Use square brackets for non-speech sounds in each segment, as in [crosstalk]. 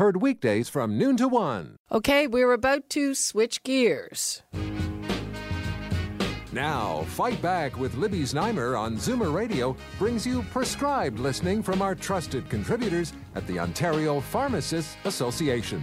Heard weekdays from noon to one. Okay, we're about to switch gears. Now, Fight Back with Libby Znaimer on Zoomer Radio brings you prescribed listening from our trusted contributors at the Ontario Pharmacists Association.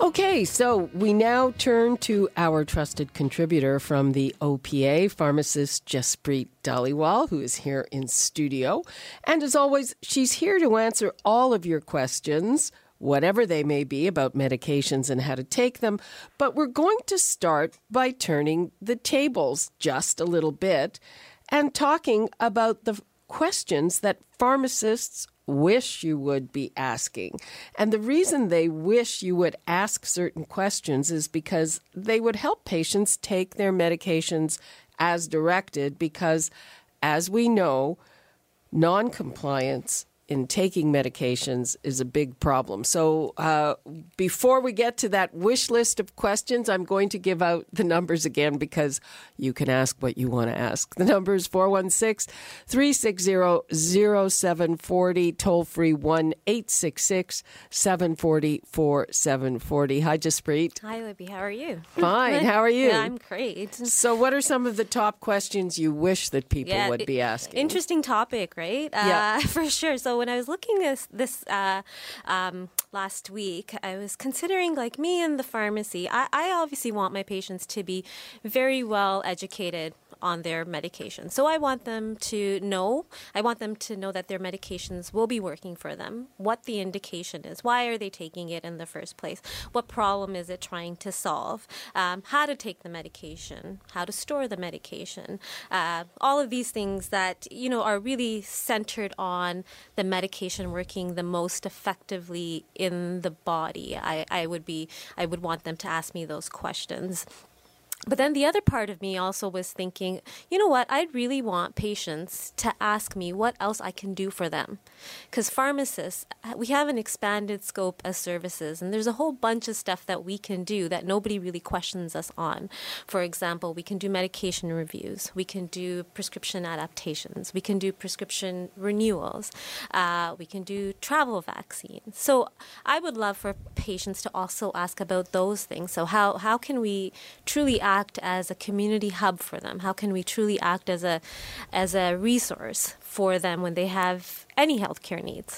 Okay, so we now turn to our trusted contributor from the OPA, pharmacist Jaspreet Dhaliwal, who is here in studio. And as always, she's here to answer all of your questions, whatever they may be, about medications and how to take them. But we're going to start by turning the tables just a little bit and talking about the questions that pharmacists wish you would be asking. And the reason they wish you would ask certain questions is because they would help patients take their medications as directed, because as we know, noncompliance in taking medications is a big problem. So, uh, before we get to that wish list of questions, I'm going to give out the numbers again because you can ask what you want to ask. The number is 416 360 0740, toll free 1 866 740 4740. Hi, Jaspreet. Hi, Libby. How are you? Fine. How are [laughs] you? Yeah, I'm great. So, what are some of the top questions you wish that people yeah, would be asking? Interesting topic, right? Yeah. Uh, [laughs] for sure. So, when I was looking this this uh, um, last week, I was considering like me in the pharmacy. I, I obviously want my patients to be very well educated on their medication. So I want them to know, I want them to know that their medications will be working for them, what the indication is, why are they taking it in the first place, what problem is it trying to solve, um, how to take the medication, how to store the medication, uh, all of these things that, you know, are really centered on the medication working the most effectively in the body. I, I would be, I would want them to ask me those questions. But then the other part of me also was thinking, you know what, I'd really want patients to ask me what else I can do for them. Because pharmacists, we have an expanded scope of services, and there's a whole bunch of stuff that we can do that nobody really questions us on. For example, we can do medication reviews, we can do prescription adaptations, we can do prescription renewals, uh, we can do travel vaccines. So I would love for patients to also ask about those things. So, how, how can we truly act as a community hub for them? How can we truly act as a as a resource for them when they have any healthcare needs?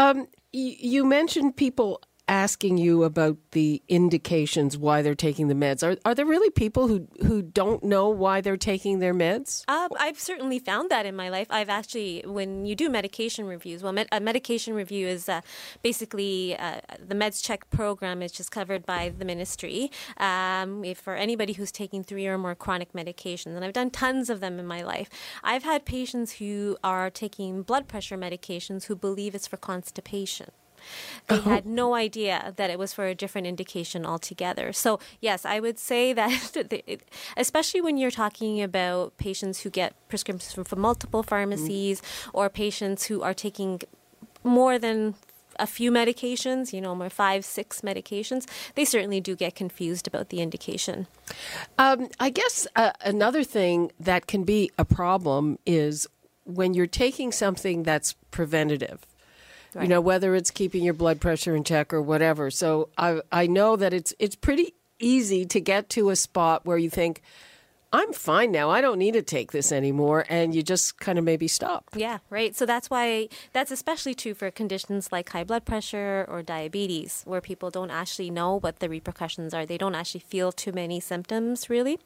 Um, you mentioned people asking you about the indications why they're taking the meds. Are are there really people who who don't know why they're taking their meds? Uh, I've certainly found that in my life. I've actually, when you do medication reviews, well, med- a medication review is uh, basically uh, the MedsCheck program is just covered by the ministry um, for anybody who's taking three or more chronic medications, and I've done tons of them in my life. I've had patients who are taking blood pressure medications who believe it's for constipation. They oh. had no idea that it was for a different indication altogether. So, yes, I would say [laughs] that, especially when you're talking about patients who get prescriptions from multiple pharmacies mm. or patients who are taking more than a few medications, you know, more five, six medications, they certainly do get confused about the indication. Um, I guess uh, another thing that can be a problem is when you're taking something that's preventative Right. You know, whether it's keeping your blood pressure in check or whatever. So I I know that it's it's pretty easy to get to a spot where you think, I'm fine now. I don't need to take this anymore. And you just kind of maybe stop. Yeah, right. So that's why that's especially true for conditions like high blood pressure or diabetes, where people don't actually know what the repercussions are. They don't actually feel too many symptoms, really.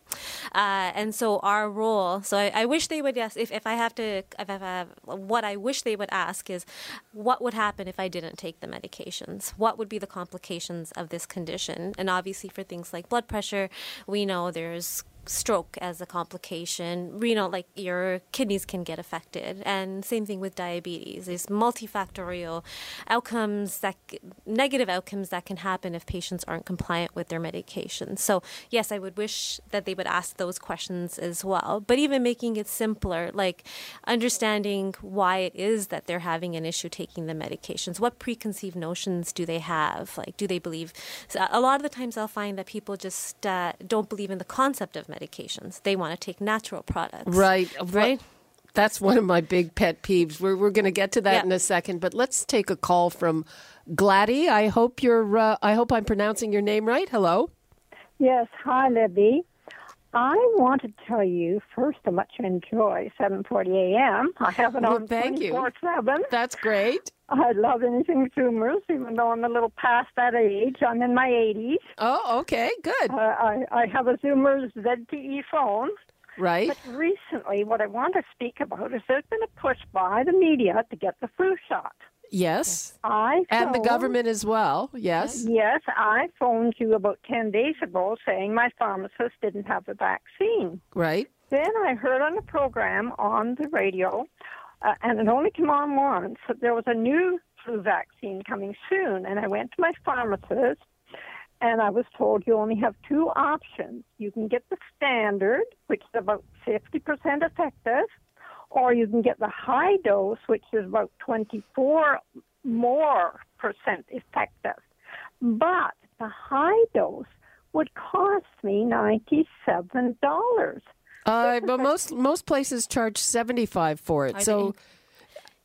Uh, and so our role, so I, I, wish they would ask, if, if I have to, if I have, what I wish they would ask is what would happen if I didn't take the medications? What would be the complications of this condition? And obviously, for things like blood pressure, we know there's stroke as a complication, renal, like your kidneys can get affected. And same thing with diabetes. There's multifactorial outcomes that, negative outcomes that can happen if patients aren't compliant with their medications. So, yes, I would wish that they would ask those questions as well. But even making it simpler, like understanding why it is that they're having an issue taking the medications. What preconceived notions do they have? Like, do they believe? A lot of the times I'll find that people just uh, don't believe in the concept of medications. They want to take natural products. Right. Right. That's one of my big pet peeves. We're, we're going to get to that Yeah. in a second, but let's take a call from Gladdy. I hope you're. Uh, I hope I'm pronouncing your name right. Hello. Yes, hi Libby. I want to tell you first how much I enjoy 7:40 a.m. I have it Well, on thank you. 24/7. That's great. I love anything Zoomers, even though I'm a little past that age. I'm in my 80s. Oh, okay, good. Uh, I I have a Zoomers ZTE phone. Right. But recently, what I want to speak about is there's been a push by the media to get the flu shot. Yes. I And the government as well. Yes. Yes, I phoned you about 10 days ago saying my pharmacist didn't have the vaccine. Right. Then I heard on a program on the radio, uh, and it only came on once, that there was a new flu vaccine coming soon. And I went to my pharmacist, and I was told you only have two options. You can get the standard, which is about 50% effective, or you can get the high dose, which is about 24 more percent effective. But the high dose would cost me $97. Uh, but most most places charge seventy five for it. Are So,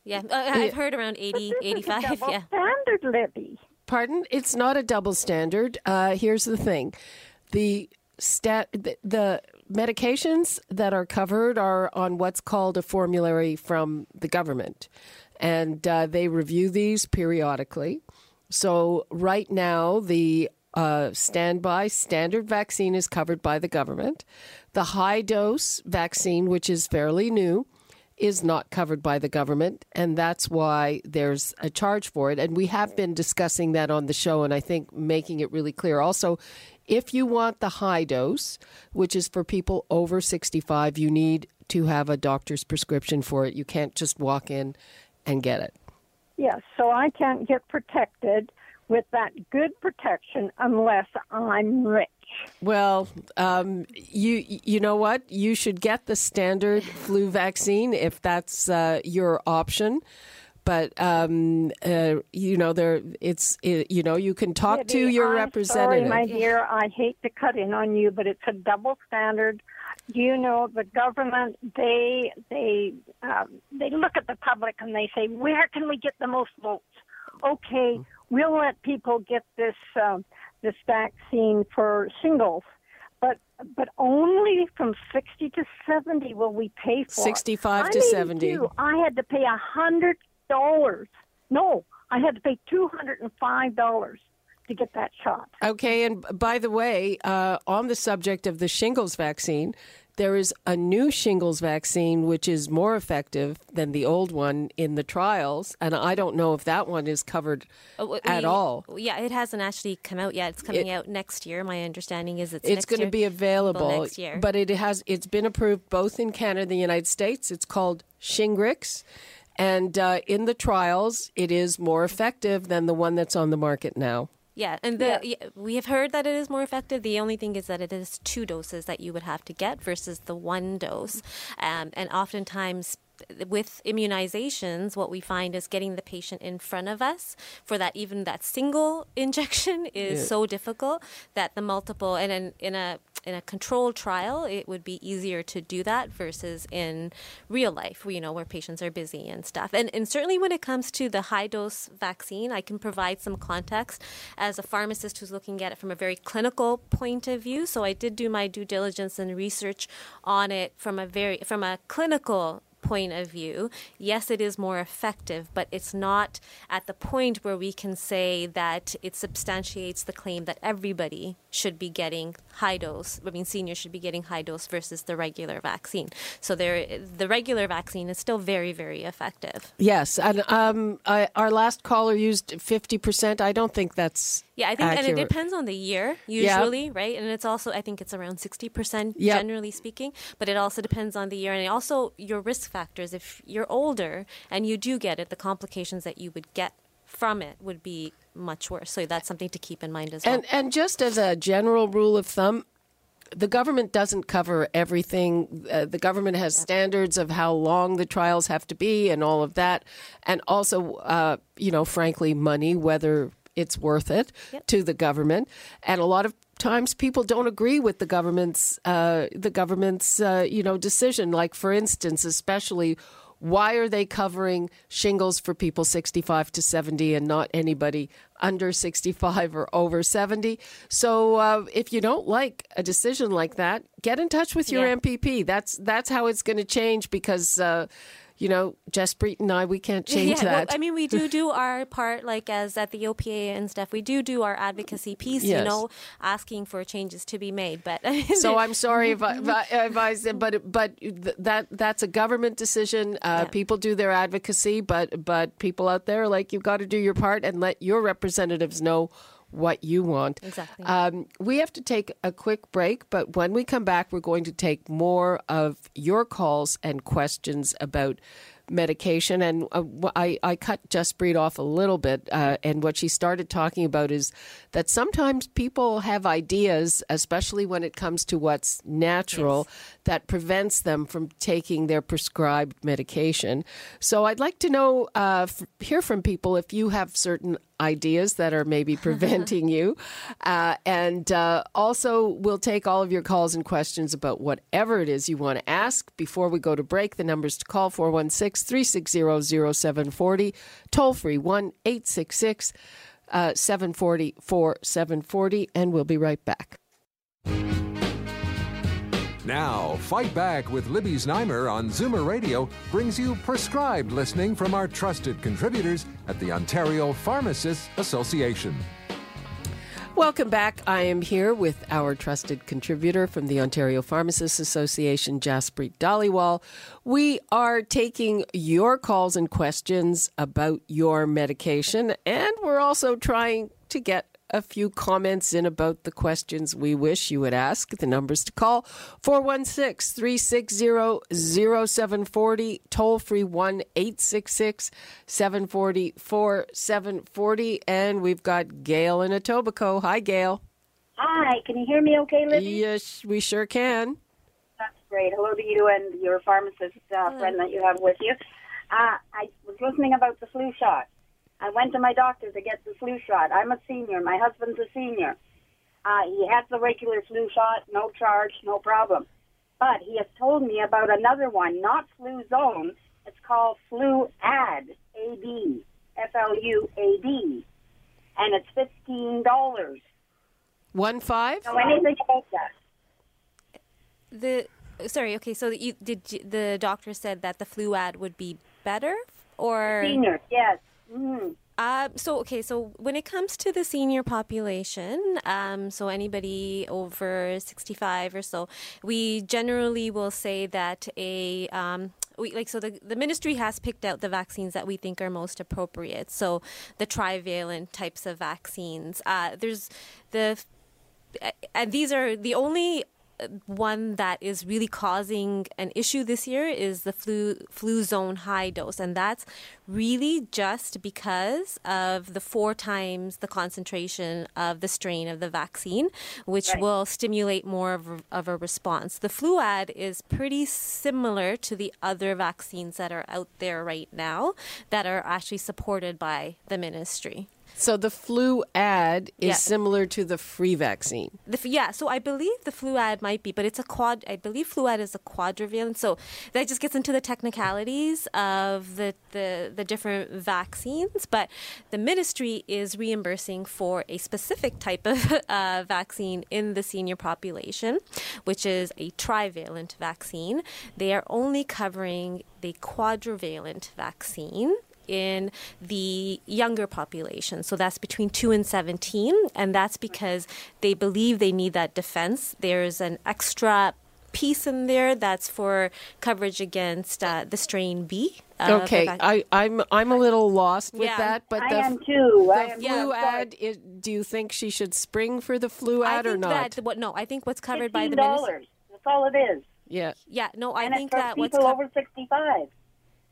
Yeah, uh, I've heard around 80, This is a 85. double Yeah. standard, Libby. pardon, it's not a double standard. Uh, here's the thing: the stat the, the medications that are covered are on what's called a formulary from the government, and uh, they review these periodically. So right now, the uh, standby standard vaccine is covered by the government. The high dose vaccine, which is fairly new, is not covered by the government, and that's why there's a charge for it. And we have been discussing that on the show, and I think making it really clear. Also, if you want the high dose, which is for people over 65, you need to have a doctor's prescription for it. You can't just walk in and get it. Yes, so I can't get protected with that good protection unless I'm rich. Well, um, you you know what? You should get the standard flu vaccine if that's uh, your option. But um, uh, you know, there it's it, you know you can talk to your I'm representative. Sorry, my dear, I hate to cut in on you, but it's a double standard. You know, the government they they um, they look at the public and they say, where can we get the most votes? Okay, we'll let people get this um, this vaccine for shingles, but but only from sixty to seventy will we pay for it. 65 to I'm 70. I had to pay a hundred dollars. No, I had to pay two hundred and five dollars to get that shot. Okay, and by the way, uh, on the subject of the shingles vaccine, there is a new shingles vaccine which is more effective than the old one in the trials, and I don't know if that one is covered we- at all. Yeah, it hasn't actually come out yet. It's coming out next year. My understanding is it's It's next going to be available next year. but it has it's been approved both in Canada and the United States. It's called Shingrix, and uh, in the trials, it is more effective than the one that's on the market now. Yeah, and the, yeah, we have heard that it is more effective. The only thing is that it is two doses that you would have to get versus the one dose. Um, and oftentimes, with immunizations, what we find is getting the patient in front of us for that even that single [laughs] injection is so difficult that the multiple and in, in a in a controlled trial, it would be easier to do that versus in real life, you know, where patients are busy and stuff. And, and certainly when it comes to the high dose vaccine, I can provide some context as a pharmacist who's looking at it from a very clinical point of view. So I did do my due diligence and research on it from a very from a clinical point of view, yes, it is more effective, but it's not at the point where we can say that it substantiates the claim that everybody should be getting high dose. I mean, seniors should be getting high dose versus the regular vaccine. So there, the regular vaccine is still very, very effective. Yes, and um, I, our last caller used fifty percent. I don't think that's Yeah, I think, accurate. and it depends on the year usually, right? And it's also, I think it's around sixty percent Yep. generally speaking. But it also depends on the year, and also your risk factors. If you're older and you do get it, the complications that you would get from it would be much worse. So that's something to keep in mind as well. And and just as a general rule of thumb, the government doesn't cover everything. Uh, the government has standards of how long the trials have to be and all of that, and also, uh, you know, frankly, money whether it's worth it to the government. And a lot of times, people don't agree with the government's uh, the government's uh, you know decision. Like for instance, especially. Why are they covering shingles for people 65 to 70 and not anybody under 65 or over 70? So uh, if you don't like a decision like that, get in touch with your Yeah. MPP. That's that's how it's going to change because uh, you know Jess Jaspreet and I we can't change yeah, well, that. I mean, we do do [laughs] our part, like as at the OPA and stuff. We do do our advocacy piece, Yes. you know, asking for changes to be made. But [laughs] so I'm sorry if I, if I, if I said, but but that that's a government decision. Uh, Yeah. People do their advocacy, but but people out there like you've got to do your part and let your representatives know what you want. Exactly. Um, we have to take a quick break, but when we come back, we're going to take more of your calls and questions about medication. And uh, I, I cut Jaspreet off a little bit, uh, and what she started talking about is that sometimes people have ideas, especially when it comes to what's natural, that prevents them from taking their prescribed medication. So I'd like to know, uh, f- hear from people if you have certain ideas that are maybe [laughs] preventing you. Uh, and uh, also, we'll take all of your calls and questions about whatever it is you want to ask. Before we go to break, the numbers to call 416 360 0740, toll free 1 866 740 4740, and we'll be right back. Now, Fight Back with Libby Znaimer on Zoomer Radio brings you prescribed listening from our trusted contributors at the Ontario Pharmacists Association. Welcome back. I am here with our trusted contributor from the Ontario Pharmacists Association, Jaspreet Dhaliwal. We are taking your calls and questions about your medication, and we're also trying to get a few comments in about the questions we wish you would ask. The numbers to call 416 360 0740, toll free 1 866 740 4740. And we've got Gail in Etobicoke. Hi, Gail. Hi, can you hear me okay, Libby? Yes, we sure can. That's great. Hello to you and your pharmacist uh, friend that you have with you. Uh, I was listening about the flu shot. I went to my doctor to get the flu shot. I'm a senior. My husband's a senior. Uh, he has the regular flu shot, no charge, no problem. But he has told me about another one, not Fluzone. It's called flu ad, A-D, F-L-U-A-D. And it's $15. One five? Know anything about that? the sorry, okay. So you, did you- the doctor said that the Fluad would be better, or Senior, yes. Mm. Uh, so okay, so when it comes to the senior population, um, so anybody over sixty-five or so, we generally will say that a um, we like so the the ministry has picked out the vaccines that we think are most appropriate. So the trivalent types of vaccines. Uh, there's the and these are the only uh, one that is really causing an issue this year is the flu Fluzone high dose. And that's really just because of the four times the concentration of the strain of the vaccine which Right. will stimulate more of a, of a response. The Fluad is pretty similar to the other vaccines that are out there right now that are actually supported by the ministry So the flu ad is Yeah. similar to the free vaccine. The, yeah, so I believe the Fluad might be, but it's a quad. I believe Fluad is a quadrivalent. So that just gets into the technicalities of the, the the different vaccines. But the ministry is reimbursing for a specific type of [laughs] uh, vaccine in the senior population, which is a trivalent vaccine. They are only covering the quadrivalent vaccine in the younger population. So that's between 2 and 17. And that's because they believe they need that defense. There's an extra piece in there that's for coverage against uh, the strain B Uh, Okay, vac- I, I'm I'm a little lost with Yeah. that, but I the, am too. I the am flu so sorry. ad. i do you think she should spring for the flu I ad or not? that what no, I think what's covered by the Fifteen ministry. dollars. That's all it is. yeah, Yeah, no, I and think it's for that what's people co- over sixty-five.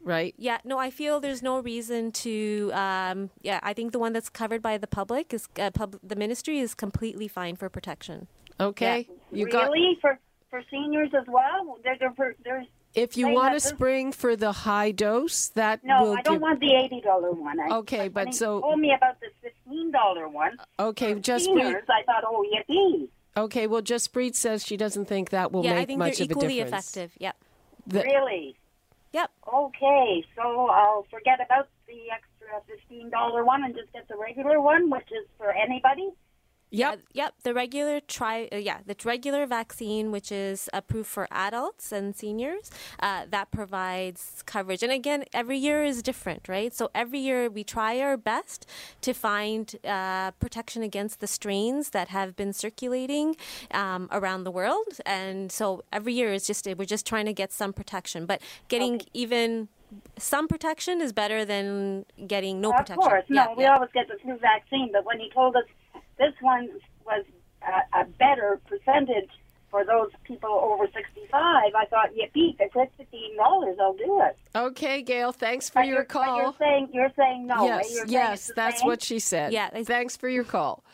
Right. Yeah, no, I feel there's no reason to. Um, yeah, I think the one that's covered by the public is uh, pub- the ministry is completely fine for protection. Okay, you got. really for for seniors as well. There, there, for- there's If you want that to spring for the high dose, that no. will I don't give. want the eighty dollar one. I, Okay, but when he so- told me about the fifteen dollar one. Okay, for just breathe. seniors. I thought, oh yippee! Okay, well, Jaspreet says she doesn't think that will yeah, make I think they're equally effective. Yep. The- Really? Yep. Okay, so I'll forget about the extra fifteen dollar one and just get the regular one, which is for anybody. Yep. Uh, yep. The regular tri, uh, yeah, the regular vaccine, which is approved for adults and seniors, uh, that provides coverage. And again, every year is different, right? So every year we try our best to find uh, protection against the strains that have been circulating um, around the world. And so every year is just we're just trying to get some protection, but getting even some protection is better than getting no of protection. course, no, Yeah, we yeah. always get the flu vaccine, but when he told us this one was a, a better percentage for those people over sixty-five, I thought, yippee! If it's fifteen dollars, I'll do it. Okay, Gail, thanks for But your you're, call. you're saying you're saying no. right? yes, You're saying yes, it's that's same? what she said. Yeah, they- Thanks for your call.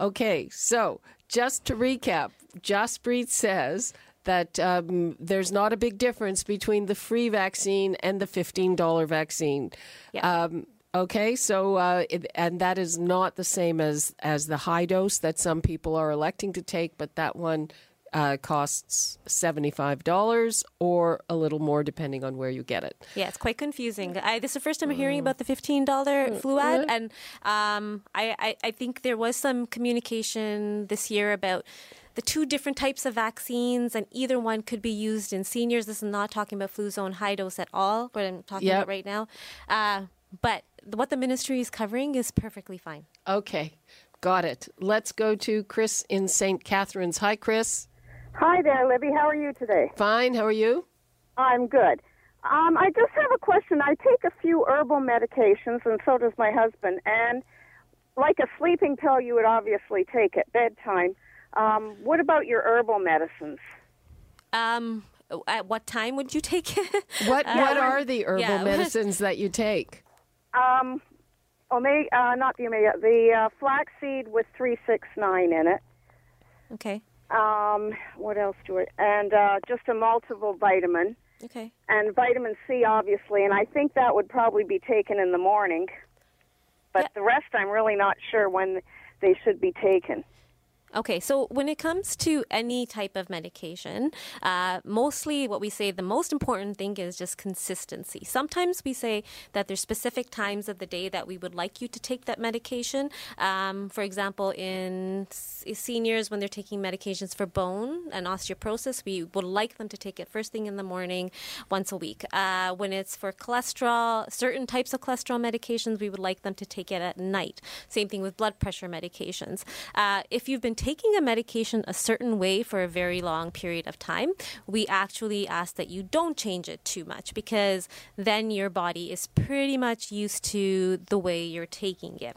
Okay, so just to recap, Jaspreet says that um, there's not a big difference between the free vaccine and the $15 vaccine. Yeah. Um, okay, so uh, it, and that is not the same as as the high dose that some people are electing to take, but that one uh, costs seventy five dollars or a little more depending on where you get it. Yeah, it's quite confusing. I, this is the first time I'm hearing about the fifteen dollar Fluad, and um, I, I, I think there was some communication this year about the two different types of vaccines, and either one could be used in seniors. This is not talking about Fluzone high dose at all. What I'm talking Yep. about right now, uh, but what the ministry is covering is perfectly fine. Okay, got it. Let's go to Chris in St. Catharines. Hi, Chris. Hi there, Libby. How are you today? Fine. How are you? I'm good. Um, I just have a question. I take a few herbal medications, and so does my husband. And like a sleeping pill, you would obviously take at bedtime. Um, what about your herbal medicines? Um, at what time would you take it? What [laughs] Uh, What are the herbal yeah. [laughs] medicines that you take? Um, omega, uh, not the omega, the uh, flaxseed with three six nine in it. okay, Um, what else do I? And uh, just a multiple vitamin. okay. and vitamin C, obviously, and I think that would probably be taken in the morning. But Yeah. the rest, I'm really not sure when they should be taken. Okay, so when it comes to any type of medication, uh, mostly what we say the most important thing is just consistency. Sometimes we say that there's specific times of the day that we would like you to take that medication. Um, for example, in s- seniors, when they're taking medications for bone and osteoporosis, we would like them to take it first thing in the morning, once a week. Uh, when it's for cholesterol, certain types of cholesterol medications, we would like them to take it at night. Same thing with blood pressure medications. Uh, if you've been taking a medication a certain way for a very long period of time, we actually ask that you don't change it too much because then your body is pretty much used to the way you're taking it.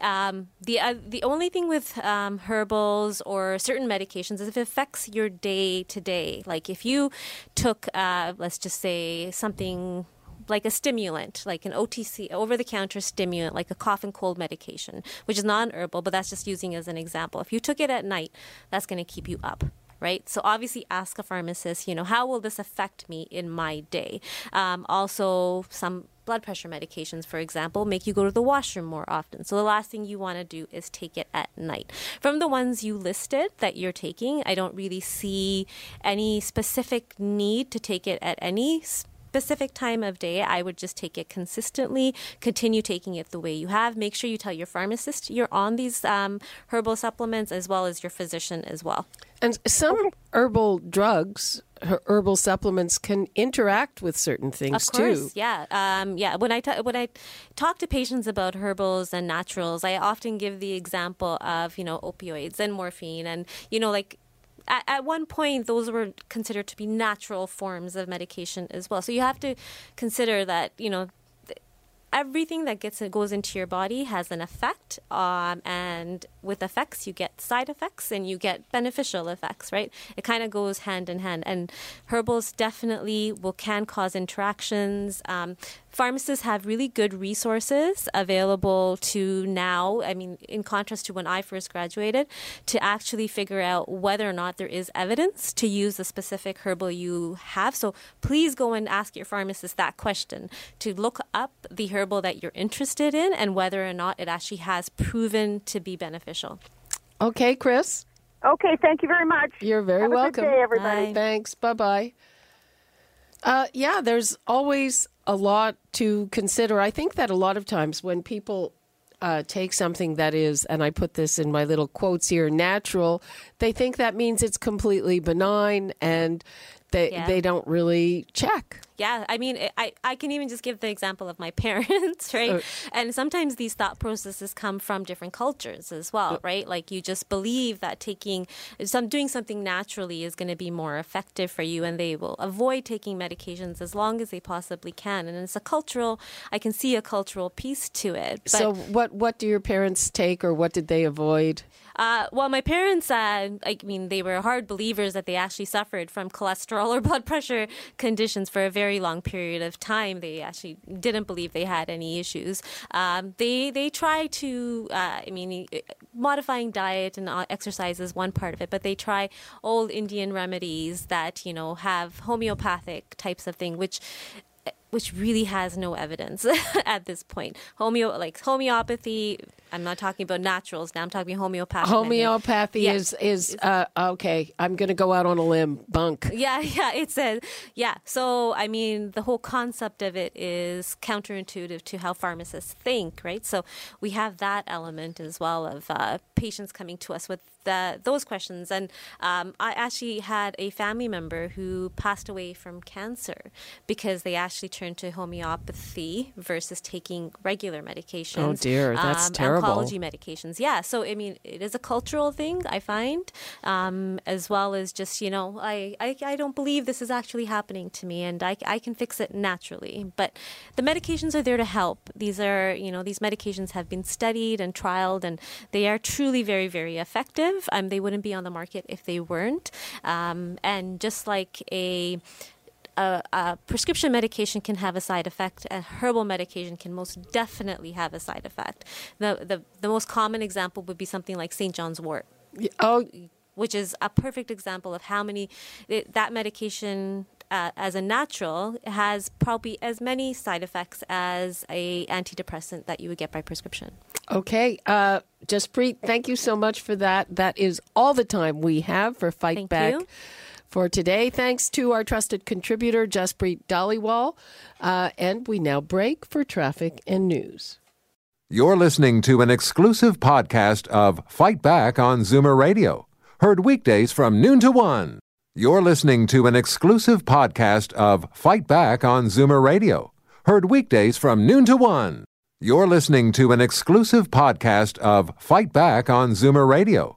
Um, the uh, the only thing with um, herbals or certain medications is if it affects your day to day. Like if you took, uh, let's just say something like a stimulant, like an OTC, over the counter stimulant, like a cough and cold medication, which is non herbal, but that's just using as an example. If you took it at night, that's going to keep you up. Right. So obviously, ask a pharmacist. You know, how will this affect me in my day? Um, also, some blood pressure medications, for example, make you go to the washroom more often. So the last thing you want to do is take it at night. From the ones you listed that you're taking, I don't really see any specific need to take it at any specific time of day. I would just take it consistently, continue taking it the way you have. Make sure you tell your pharmacist you're on these um, herbal supplements as well as your physician as well. And some herbal drugs, herbal supplements can interact with certain things Of course, too. yeah, um, yeah. When I when I talk to patients about herbals and naturals, I often give the example of you know opioids and morphine, and you know like at, at one point, those were considered to be natural forms of medication as well. So you have to consider that, you know, everything that gets goes into your body has an effect, um, and with effects you get side effects and you get beneficial effects. Right? It kind of goes hand in hand. And herbals definitely will can cause interactions. Um, pharmacists have really good resources available to now. I mean, in contrast to when I first graduated, to actually figure out whether or not there is evidence to use the specific herbal you have. So please go and ask your pharmacist that question to look up the herbal that you're interested in and whether or not it actually has proven to be beneficial. Okay, Chris. Okay, thank you very much. You're very Have welcome. A good day, everybody. Bye. Thanks. Bye bye. Uh, yeah, there's always a lot to consider. I think that a lot of times when people uh, take something that is, and I put this in my little quotes here, natural, they think that means it's completely benign and they, Yeah. they don't really check. Yeah, I mean, I, I can even just give the example of my [laughs] parents, right? And sometimes these thought processes come from different cultures as well, right? Like you just believe that taking some doing something naturally is going to be more effective for you, and they will avoid taking medications as long as they possibly can. And it's a cultural. I can see a cultural piece to it. So, what, what do your parents take or what did they avoid? Uh, well, my parents, uh, I mean, they were hard believers that they actually suffered from cholesterol or blood pressure conditions for a very long period of time. They actually didn't believe they had any issues. Um, they they try to, uh, I mean, modifying diet and uh, exercise is one part of it, but they try old Indian remedies that you know have homeopathic types of thing, which which really has no evidence [laughs] at this point. Homeo like homeopathy. I'm not talking about naturals now. I'm talking medicine. Homeopathy Yeah. is, is uh, okay, I'm going to go out on a limb. Bunk. [laughs] Yeah, yeah, It's a yeah. So, I mean, the whole concept of it is counterintuitive to how pharmacists think, right? So, we have that element as well of uh, patients coming to us with the, those questions. And um, I actually had a family member who passed away from cancer because they actually turned to homeopathy versus taking regular medications. Oh, dear, that's um, terrible. Oncology medications. Yeah. So, I mean, it is a cultural thing, I find, um, as well as just, you know, I, I, I don't believe this is actually happening to me and I, I can fix it naturally. But the medications are there to help. These are, you know, these medications have been studied and trialed and they are truly very, very effective. Um, they wouldn't be on the market if they weren't. Um, and just like a a, a prescription medication can have a side effect. A herbal medication can most definitely have a side effect. The the, the most common example would be something like St. John's wort, Oh, which is a perfect example of how many it, that medication. Uh, as a natural has probably as many side effects as a antidepressant that you would get by prescription. Okay. Uh, Jaspreet, thank you so much for that. That is all the time we have for Fight Thank Back you. For today. Thanks to our trusted contributor, Jaspreet Dhaliwal. Uh, and we now break for traffic and news. You're listening to an exclusive podcast of Fight Back on Zoomer Radio, heard weekdays from noon to one. You're listening to an exclusive podcast of Fight Back on Zoomer Radio, heard weekdays from noon to one. You're listening to an exclusive podcast of Fight Back on Zoomer Radio,